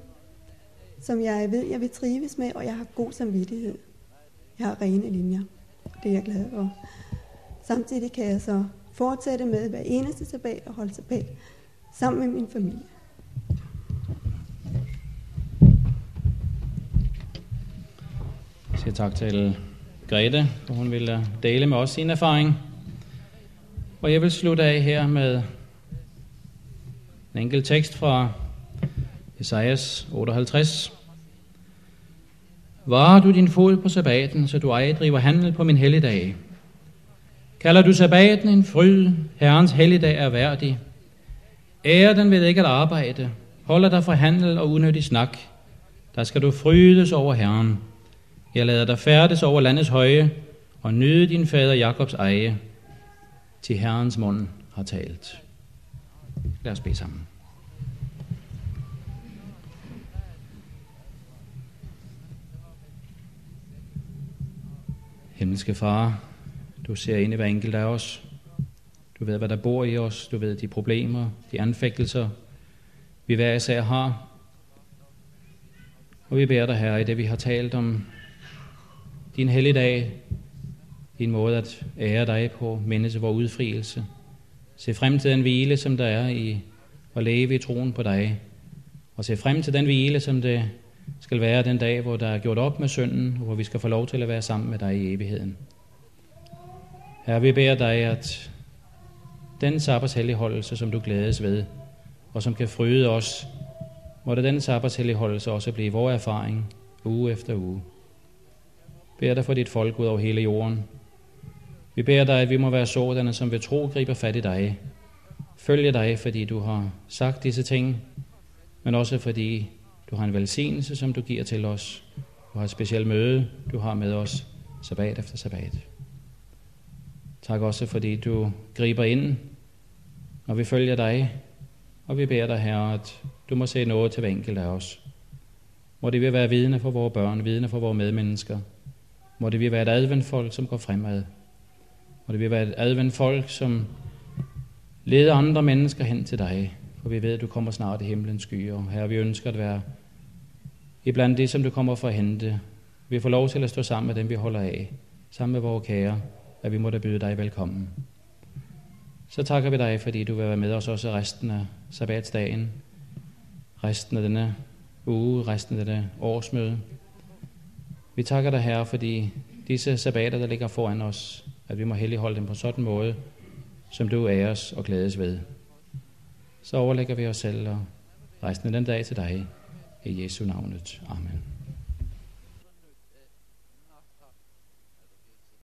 som jeg ved, jeg vil trives med, og jeg har god samvittighed. Jeg har rene linjer. Det er jeg glad for. Samtidig kan jeg så fortsætte med hver eneste sabbat og holde sabbat sammen med min familie. Jeg siger tak til Grete, for hun ville dele med os sin erfaring. Og jeg vil slutte af her med en enkelt tekst fra Esajas 58. Var du din fod på sabbaten, så du ej driver handel på min helligdag. Kalder du sabbaten en fryd, Herrens helligdag er værdig. Ære den ved ikke at arbejde, holder dig for handel og unødig snak. Der skal du frydes over Herren. Jeg lader dig færdes over landets høje, og nyde din fader Jakobs eje, til Herrens mund har talt. Lad os bede sammen. Himmelske Far, du ser ind i hver enkelt af os. Du ved, hvad der bor i os. Du ved de problemer, de anfægtelser, vi hver især har. Og vi beder dig, Herre, i det vi har talt om din helligdag, din måde at ære dig på, mindes vores udfrielse. Se frem til den hvile, som der er i at leve i troen på dig. Og se frem til den hvile, som det skal være den dag, hvor der er gjort op med synden, og hvor vi skal få lov til at være sammen med dig i evigheden. Herre, vi beder dig, at den sabbatshelligholdelse, som du glædes ved, og som kan fryde os, måtte den sabbatshelligholdelse også blive vores erfaring uge efter uge. Beder dig for dit folk ud over hele jorden. Vi beder dig, at vi må være sådanne, som ved tro griber fat i dig. Følge dig, fordi du har sagt disse ting, men også fordi du har en velsignelse, som du giver til os. Du har et specielt møde, du har med os, sabbat efter sabbat. Tak også, fordi du griber ind, når vi følger dig, og vi beder dig, Herre, at du må se noget til hver enkelt af os. Må det vi være vidne for vores børn, vidne for vores medmennesker. Må det vi være et adventfolk, som går fremad. Må det vi være et adventfolk, som leder andre mennesker hen til dig. For vi ved, at du kommer snart i himlens skyer. Herre, vi ønsker at være iblandt det, som du kommer for at hente. Vi får lov til at stå sammen med dem, vi holder af. Sammen med vores kære, at vi må da byde dig velkommen. Så takker vi dig, fordi du vil være med os også resten af sabbatsdagen, resten af denne uge, resten af denne årsmøde. Vi takker dig, Herre, fordi disse sabbater, der ligger foran os, at vi må helligholde dem på sådan en måde, som du æres og glædes ved. Så overlægger vi os selv og resten af den dag til dig. I Jesu navnet. Amen.